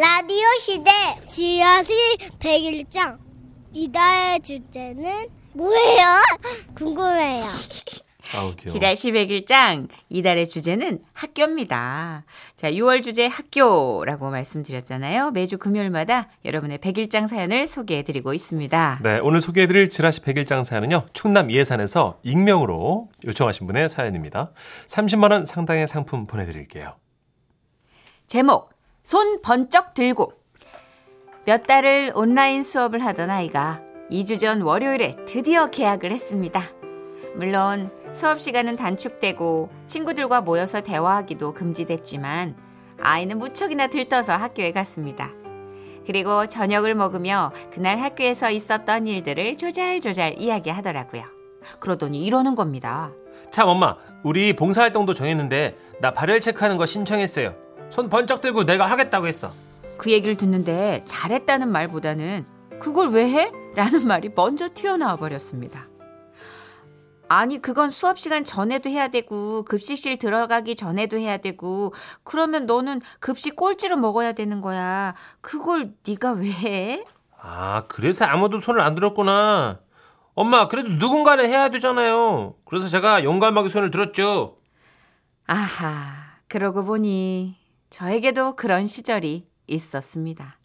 라디오 시대 지하실 101장 이달의 주제는 뭐예요? 궁금해요. 아우. 지라시 100일장 이달의 주제는 학교입니다. 자, 6월 주제 학교라고 말씀드렸잖아요. 매주 금요일마다 여러분의 100일장 사연을 소개해 드리고 있습니다. 네, 오늘 소개해 드릴 지라시 100일장 사연은요. 충남 예산에서 익명으로 요청하신 분의 사연입니다. 30만 원 상당의 상품 보내 드릴게요. 제목 손 번쩍 들고 몇 달을 온라인 수업을 하던 아이가 2주 전 월요일에 드디어 개학을 했습니다. 물론 수업 시간은 단축되고 친구들과 모여서 대화하기도 금지됐지만 아이는 무척이나 들떠서 학교에 갔습니다. 그리고 저녁을 먹으며 그날 학교에서 있었던 일들을 조잘조잘 이야기하더라고요. 그러더니 이러는 겁니다. 참 엄마, 우리 봉사활동도 정했는데 나 발열 체크하는 거 신청했어요. 손 번쩍 들고 내가 하겠다고 했어. 그 얘기를 듣는데 잘했다는 말보다는 그걸 왜 해? 라는 말이 먼저 튀어나와 버렸습니다. 아니, 그건 수업 시간 전에도 해야 되고, 급식실 들어가기 전에도 해야 되고, 그러면 너는 급식 꼴찌로 먹어야 되는 거야. 그걸 네가 왜 해? 아, 그래서 아무도 손을 안 들었구나. 엄마, 그래도 누군가는 해야 되잖아요. 그래서 제가 용감하게 손을 들었죠. 아하, 그러고 보니 저에게도 그런 시절이 있었습니다.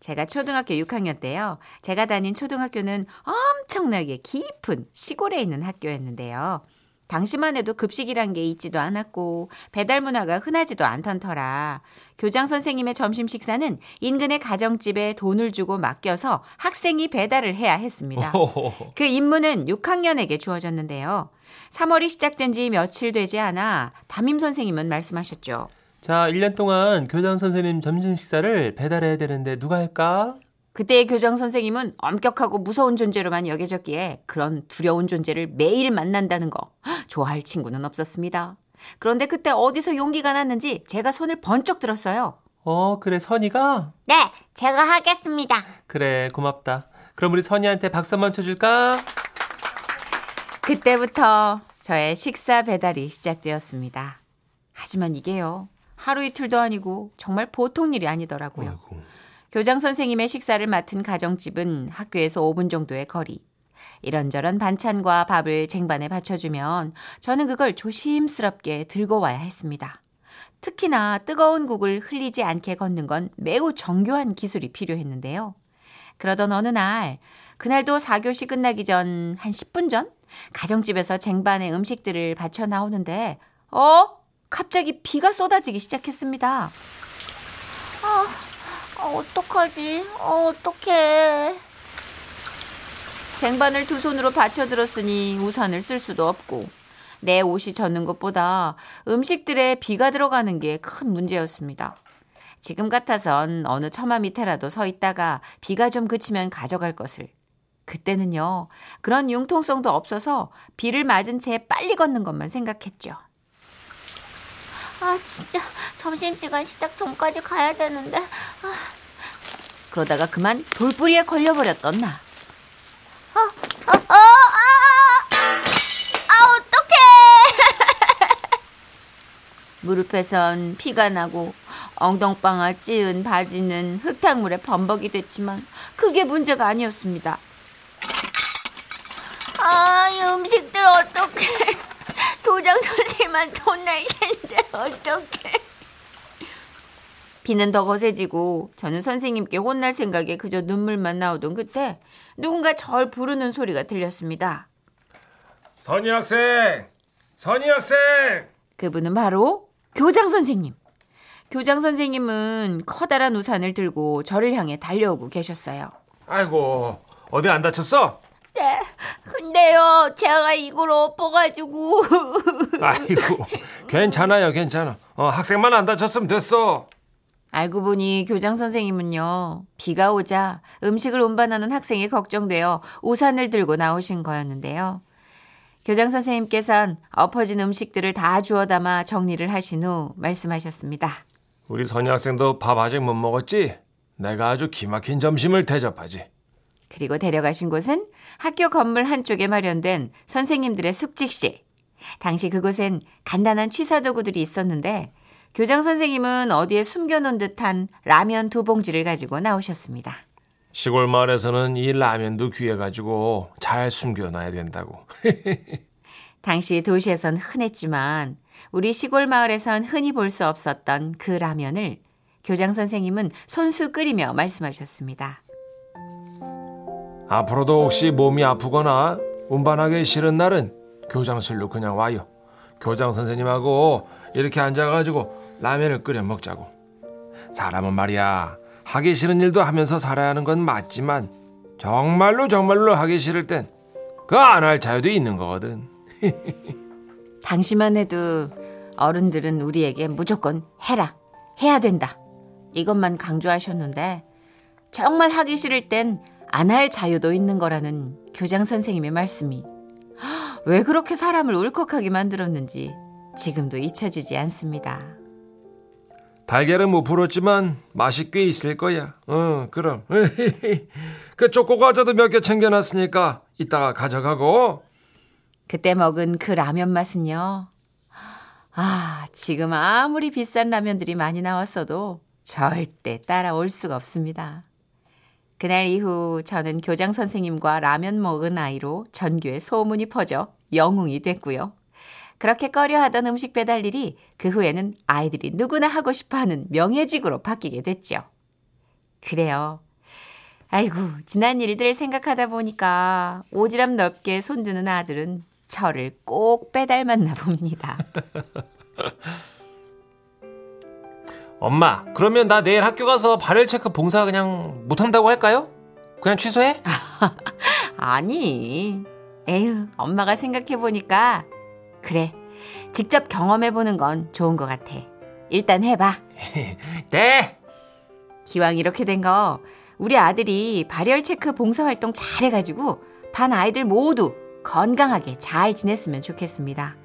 제가 초등학교 6학년 때요. 제가 다닌 초등학교는 엄청나게 깊은 시골에 있는 학교였는데요. 당시만 해도 급식이란 게 있지도 않았고 배달 문화가 흔하지도 않던 터라 교장 선생님의 점심 식사는 인근의 가정집에 돈을 주고 맡겨서 학생이 배달을 해야 했습니다. 그 임무는 6학년에게 주어졌는데요. 3월이 시작된 지 며칠 되지 않아 담임 선생님은 말씀하셨죠. 자, 1년 동안 교장 선생님 점심 식사를 배달해야 되는데 누가 할까? 그때의 교장 선생님은 엄격하고 무서운 존재로만 여겨졌기에 그런 두려운 존재를 매일 만난다는 거 좋아할 친구는 없었습니다. 그런데 그때 어디서 용기가 났는지 제가 손을 번쩍 들었어요. 어, 그래, 선이가? 네, 제가 하겠습니다. 그래, 고맙다. 그럼 우리 선이한테 박수 한번 쳐줄까? 그때부터 저의 식사 배달이 시작되었습니다. 하지만 이게요. 하루 이틀도 아니고 정말 보통 일이 아니더라고요. 아이고. 교장 선생님의 식사를 맡은 가정집은 학교에서 5분 정도의 거리. 이런저런 반찬과 밥을 쟁반에 받쳐주면 저는 그걸 조심스럽게 들고 와야 했습니다. 특히나 뜨거운 국을 흘리지 않게 걷는 건 매우 정교한 기술이 필요했는데요. 그러던 어느 날, 그날도 4교시 끝나기 전 한 10분 전 가정집에서 쟁반에 음식들을 받쳐 나오는데, 어? 갑자기 비가 쏟아지기 시작했습니다. 아, 어떡하지? 어, 어떡해. 쟁반을 두 손으로 받쳐 들었으니 우산을 쓸 수도 없고 내 옷이 젖는 것보다 음식들에 비가 들어가는 게 큰 문제였습니다. 지금 같아선 어느 처마 밑에라도 서 있다가 비가 좀 그치면 가져갈 것을. 그때는요, 그런 융통성도 없어서 비를 맞은 채 빨리 걷는 것만 생각했죠. 아, 진짜 점심시간 시작 전까지 가야 되는데. 그러다가 그만 돌뿌리에 걸려버렸던 나. 어, 어, 아, 아, 어떡해. 무릎에선 피가 나고 엉덩방아 찌은 바지는 흙탕물에 범벅이 됐지만 그게 문제가 아니었습니다. 아, 이 음식들 어떡해. 교장 선생님한테 혼날 텐데, 어떡해. 비는 더 거세지고 저는 선생님께 혼날 생각에 그저 눈물만 나오던 그때 누군가 절 부르는 소리가 들렸습니다. 선이 학생! 선이 학생! 그분은 바로 교장 선생님. 교장 선생님은 커다란 우산을 들고 저를 향해 달려오고 계셨어요. 아이고, 어디 안 다쳤어? 네, 근데요, 제가 이걸 엎어가지고. 아이고, 괜찮아요, 괜찮아. 어, 학생만 안 다쳤으면 됐어. 알고 보니 교장 선생님은요, 비가 오자 음식을 운반하는 학생이 걱정되어 우산을 들고 나오신 거였는데요. 교장 선생님께선 엎어진 음식들을 다 주워 담아 정리를 하신 후 말씀하셨습니다. 우리 선이 학생도 밥 아직 못 먹었지? 내가 아주 기막힌 점심을 대접하지. 그리고 데려가신 곳은 학교 건물 한쪽에 마련된 선생님들의 숙직실. 당시 그곳엔 간단한 취사 도구들이 있었는데 교장 선생님은 어디에 숨겨놓은 듯한 라면 두 봉지를 가지고 나오셨습니다. 시골 마을에서는 이 라면도 귀해가지고 잘 숨겨놔야 된다고. 당시 도시에선 흔했지만 우리 시골 마을에선 흔히 볼 수 없었던 그 라면을 교장 선생님은 손수 끓이며 말씀하셨습니다. 앞으로도 혹시 몸이 아프거나 운반하기 싫은 날은 교장실로 그냥 와요. 교장 선생님하고 이렇게 앉아가지고 라면을 끓여 먹자고. 사람은 말이야 하기 싫은 일도 하면서 살아야 하는 건 맞지만 정말로 정말로 하기 싫을 땐 그 안 할 자유도 있는 거거든. 당시만 해도 어른들은 우리에게 무조건 해라, 해야 된다. 이것만 강조하셨는데 정말 하기 싫을 땐 안 할 자유도 있는 거라는 교장 선생님의 말씀이 왜 그렇게 사람을 울컥하게 만들었는지 지금도 잊혀지지 않습니다. 달걀은 못 풀었지만 맛이 꽤 있을 거야. 어, 그럼. 그 초코 과자도 몇 개 챙겨놨으니까 이따가 가져가고. 그때 먹은 그 라면 맛은요. 아, 지금 아무리 비싼 라면들이 많이 나왔어도 절대 따라올 수가 없습니다. 그날 이후 저는 교장 선생님과 라면 먹은 아이로 전교에 소문이 퍼져 영웅이 됐고요. 그렇게 꺼려하던 음식 배달 일이 그 후에는 아이들이 누구나 하고 싶어 하는 명예직으로 바뀌게 됐죠. 그래요. 아이고, 지난 일들을 생각하다 보니까 오지랖 넓게 손드는 아들은 저를 꼭 빼닮았나 봅니다. 엄마, 그러면 나 내일 학교 가서 발열 체크 봉사 그냥 못한다고 할까요? 그냥 취소해? 아니, 에휴, 엄마가 생각해보니까, 그래, 직접 경험해보는 건 좋은 것 같아. 일단 해봐. 네! 기왕 이렇게 된 거, 우리 아들이 발열 체크 봉사활동 잘 해가지고, 반 아이들 모두 건강하게 잘 지냈으면 좋겠습니다.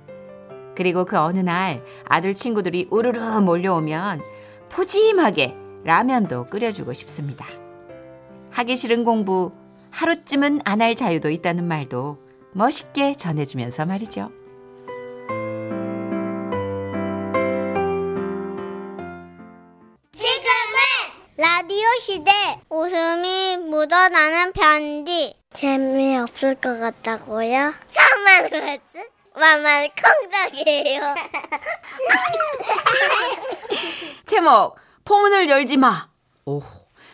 그리고 그 어느 날 아들 친구들이 우르르 몰려오면 푸짐하게 라면도 끓여주고 싶습니다. 하기 싫은 공부 하루쯤은 안 할 자유도 있다는 말도 멋있게 전해주면서 말이죠. 지금은 라디오 시대 웃음이 묻어나는 편지 재미없을 것 같다고요? 정말 그렇지? 만만 콩닥이에요 제목 포문을 열지 마. 오.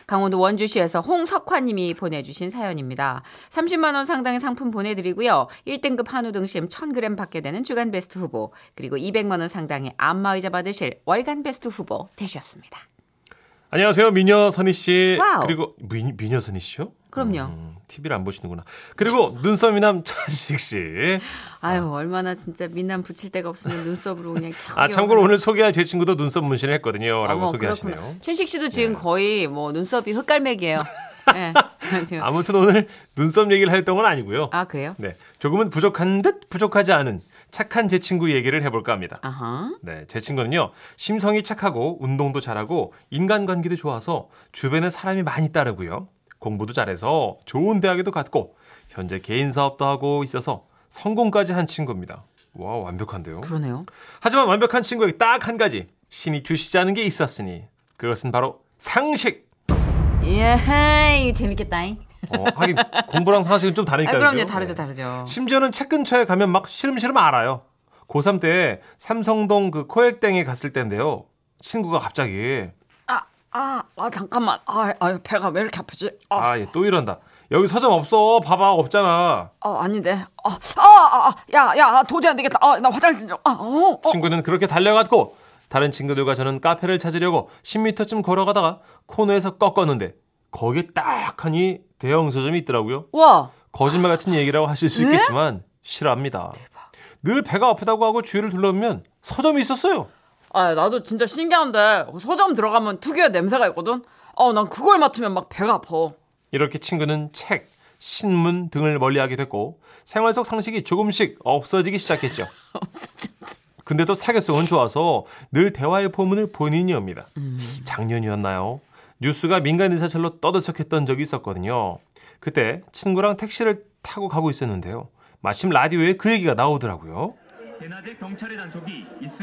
강원도 원주시에서 홍석환님이 보내주신 사연입니다. 30만 원 상당의 상품 보내드리고요. 1등급 한우 등심 1,000g 받게 되는 주간 베스트 후보 그리고 200만 원 상당의 안마의자 받으실 월간 베스트 후보 되셨습니다. 안녕하세요, 미녀 선희 씨. 와우. 그리고 미, 미녀 선희 씨요? 그럼요. 음, TV를 안 보시는구나. 그리고 눈썹 미남 천식 씨. 아유 얼마나 진짜 민남 붙일 데가 없으면 눈썹으로 그냥 아, 참고로 오늘 소개할 제 친구도 눈썹 문신을 했거든요. 라고 어머, 소개하시네요. 그렇구나. 춘식 씨도 지금 거의 뭐 눈썹이 흑갈매기예요. 네. 아무튼 오늘 눈썹 얘기를 할 동은 아니고요. 아 그래요? 네. 조금은 부족한 듯 부족하지 않은 착한 제 친구 얘기를 해볼까 합니다. 아하. 네, 제 친구는요, 심성이 착하고, 운동도 잘하고, 인간관계도 좋아서, 주변에 사람이 많이 따르고요, 공부도 잘해서, 좋은 대학에도 갔고, 현재 개인 사업도 하고 있어서, 성공까지 한 친구입니다. 와, 완벽한데요? 그러네요. 하지만 완벽한 친구에게 딱 한 가지, 신이 주시지 않은 게 있었으니, 그것은 바로 상식! 예, 이거 재밌겠다잉. 어, 하긴, 공부랑 상식은 좀 아, 다르니까요. 그럼요, 그죠? 다르죠, 네. 다르죠. 심지어는 책 근처에 가면 막 시름시름 알아요. 고3 때 삼성동 그 코엑땡에 갔을 때인데요. 친구가 갑자기 아, 아, 아 잠깐만. 아, 아, 배가 왜 이렇게 아프지? 아, 아, 얘 또 이런다. 여기 서점 없어. 봐봐. 없잖아. 어, 아닌데. 아, 아, 아, 야, 야, 도저히 안 되겠다. 아, 나 화장실 좀. 아, 어, 어. 친구는 그렇게 달려갔고 다른 친구들과 저는 카페를 찾으려고 10m쯤 걸어가다가 코너에서 꺾었는데 거기에 딱 하니 대형 서점이 있더라고요. 와, 거짓말 같은 얘기라고 하실 수 있겠지만 싫어합니다. 늘 배가 아프다고 하고 주위를 둘러보면 서점이 있었어요. 아, 나도 진짜 신기한데 서점 들어가면 특유의 냄새가 있거든. 어, 난 그걸 맡으면 막 배가 아파. 이렇게 친구는 책, 신문 등을 멀리하게 됐고 생활 속 상식이 조금씩 없어지기 시작했죠. 근데도 사교성은 좋아서 늘 대화의 포문을 본인이 엽니다. 작년이었나요? 뉴스가 민간 인사철로 떠들썩했던 적이 있었거든요. 그때 친구랑 택시를 타고 가고 있었는데요. 마침 라디오에 그 얘기가 나오더라고요.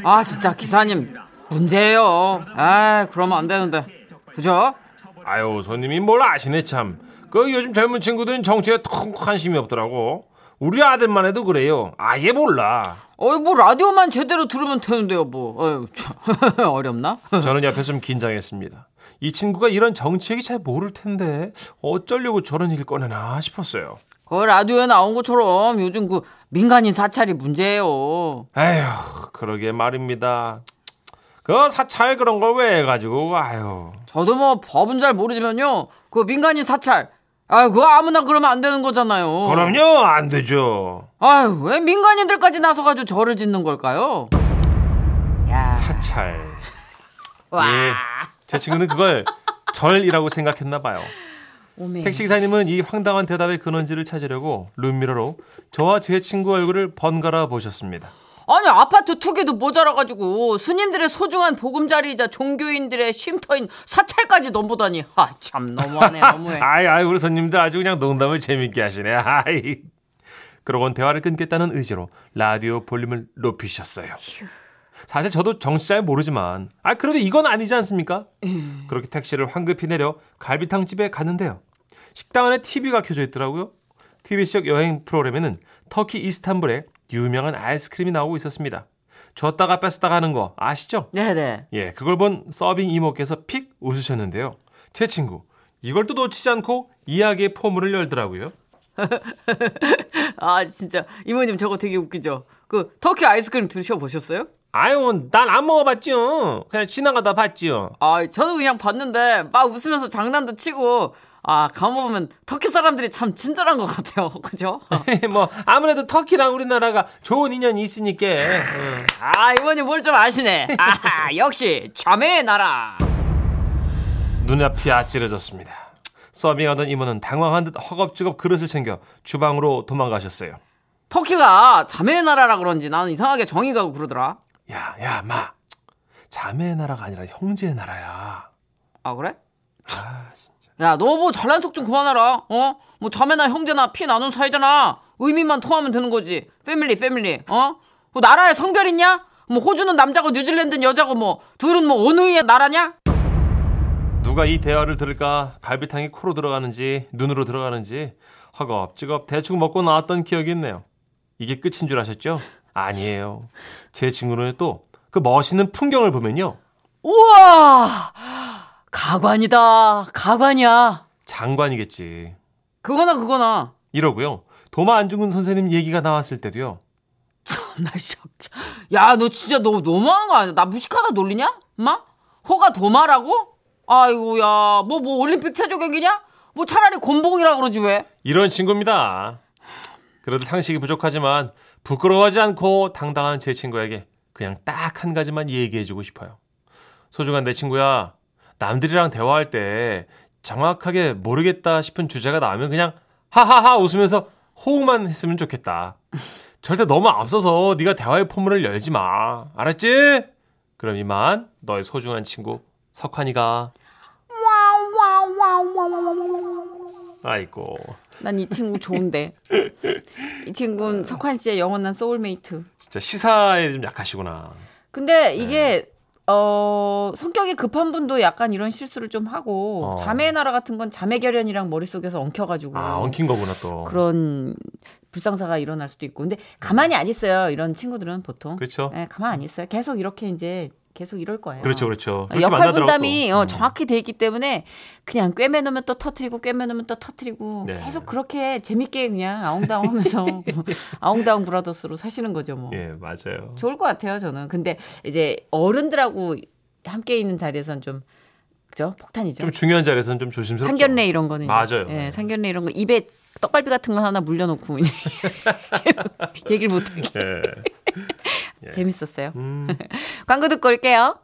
아, 진짜 기사님. 문제예요. 아, 그러면 안 되는데. 그죠? 아유 손님이 뭘 아시네 참. 그 요즘 젊은 친구들은 정치에 통 관심이 없더라고. 우리 아들만 해도 그래요. 아예 몰라. 어이 뭐 라디오만 제대로 들으면 되는데요, 뭐. 어휴, 참. 어렵나? 저는 옆에서 좀 긴장했습니다. 이 친구가 이런 정치 얘기 잘 모를 텐데 어쩌려고 저런 얘기를 꺼내나 싶었어요. 그 라디오에 나온 것처럼 요즘 그 민간인 사찰이 문제예요. 에휴, 그러게 말입니다. 그 사찰 그런 걸 왜 해가지고, 아유. 저도 뭐 법은 잘 모르지만요. 그 민간인 사찰. 아유, 그거 아무나 그러면 안 되는 거잖아요. 그럼요, 안 되죠. 아유, 왜 민간인들까지 나서가지고 절을 짓는 걸까요? 야. 사찰. 와. 예. 제 친구는 그걸 절이라고 생각했나 봐요. 오메. 택시 기사님은 이 황당한 대답의 근원지를 찾으려고 룸미러로 저와 제 친구 얼굴을 번갈아 보셨습니다. 아니 아파트 투기도 모자라가지고 스님들의 소중한 보금자리이자 종교인들의 쉼터인 사찰까지 넘보다니 아 참 너무하네 너무해 아이, 아이, 우리 손님들 아주 그냥 농담을 재밌게 하시네. 아이. 그러곤 대화를 끊겠다는 의지로 라디오 볼륨을 높이셨어요. 사실 저도 정치 잘 모르지만, 아, 그래도 이건 아니지 않습니까? 그렇게 택시를 황급히 내려 갈비탕 집에 갔는데요. 식당 안에 TV가 켜져 있더라고요. TV 속 여행 프로그램에는 터키 이스탄불에 유명한 아이스크림이 나오고 있었습니다. 줬다가 뺐다가 하는 거 아시죠? 네네 예, 그걸 본 서빙 이모께서 픽 웃으셨는데요. 제 친구, 이걸 또 놓치지 않고 이야기의 포문을 열더라고요. 아 진짜 이모님 저거 되게 웃기죠 그 터키 아이스크림 드셔보셨어요? 아유, 난 안 먹어봤죠. 그냥 지나가다 봤죠. 아 저도 그냥 봤는데 막 웃으면서 장난도 치고 아 가보면 터키 사람들이 참 친절한 것 같아요 그죠? 뭐 아무래도 터키랑 우리나라가 좋은 인연이 있으니까. 응. 아 이모님 뭘좀 아시네 아 역시 자매의 나라 눈앞이 아찔해졌습니다. 서빙하던 이모는 당황한 듯 허겁지겁 그릇을 챙겨 주방으로 도망가셨어요. 터키가 자매의 나라라 그런지 나는 이상하게 정이 가고 그러더라 야, 야, 마. 자매의 나라가 아니라 형제의 나라야. 아 그래? 아, 진짜. 야 너 뭐 잘난 척 좀 그만해라 어? 뭐 자매나 형제나 피 나눈 사이잖아 의미만 통하면 되는 거지 패밀리 패밀리 어? 뭐 나라에 성별 있냐? 뭐 호주는 남자고 뉴질랜드는 여자고 뭐 둘은 뭐 어느 의 나라냐? 누가 이 대화를 들을까 갈비탕이 코로 들어가는지 눈으로 들어가는지 허겁지겁 대충 먹고 나왔던 기억이 있네요. 이게 끝인 줄 아셨죠? 아니에요. 제 친구는 또 그 멋있는 풍경을 보면요. 우와 가관이다 가관이야 장관이겠지. 그거나 그거나 이러고요. 도마 안중근 선생님 얘기가 나왔을 때도요. 나 야 너 진짜 너 너무하는 거 아니야 나 무식하다 놀리냐? 엄마? 호가 도마라고? 아이고야 뭐뭐 올림픽 체조 경기냐? 뭐 차라리 곤봉이라 그러지 왜? 이런 친구입니다. 그래도 상식이 부족하지만 부끄러워하지 않고 당당한 제 친구에게 그냥 딱 한 가지만 얘기해주고 싶어요. 소중한 내 친구야, 남들이랑 대화할 때 정확하게 모르겠다 싶은 주제가 나오면 그냥 하하하 웃으면서 호응만 했으면 좋겠다. 절대 너무 앞서서 네가 대화의 포문을 열지 마. 알았지? 그럼 이만 너의 소중한 친구 석환이가 아이고 난 이 친구 좋은데. 이 친구는 석환 씨의 영원한 소울메이트. 진짜 시사에 좀 약하시구나. 근데 이게 어 성격이 급한 분도 약간 이런 실수를 좀 하고 어. 자매의 나라 같은 건 자매 결연이랑 머릿속에서 엉켜가지고 아 엉킨 거구나 또. 그런 불상사가 일어날 수도 있고 근데 가만히 안 있어요 이런 친구들은 보통 그렇죠. 예, 가만 안 있어요 계속 이렇게 이제 계속 이럴 거예요 그렇죠, 그렇죠. 역할 분담이 또. 어, 음. 정확히 돼 있기 때문에 그냥 꿰매놓으면 또 터트리고 꿰매놓으면 또 터트리고 네. 계속 그렇게 재밌게 그냥 아웅다웅하면서 아웅다웅 브라더스로 사시는 거죠 뭐 예, 맞아요. 좋을 것 같아요, 저는. 근데 이제 어른들하고 함께 있는 자리에선 좀 그죠? 폭탄이죠. 좀 중요한 자리에서는 좀 조심스럽죠. 상견례 이런 거는 맞아요. 예, 네. 상견례 이런 거 입에 떡갈비 같은 거 하나 물려놓고 얘기를 못하게 예. 재밌었어요. 음. 광고 듣고 올게요.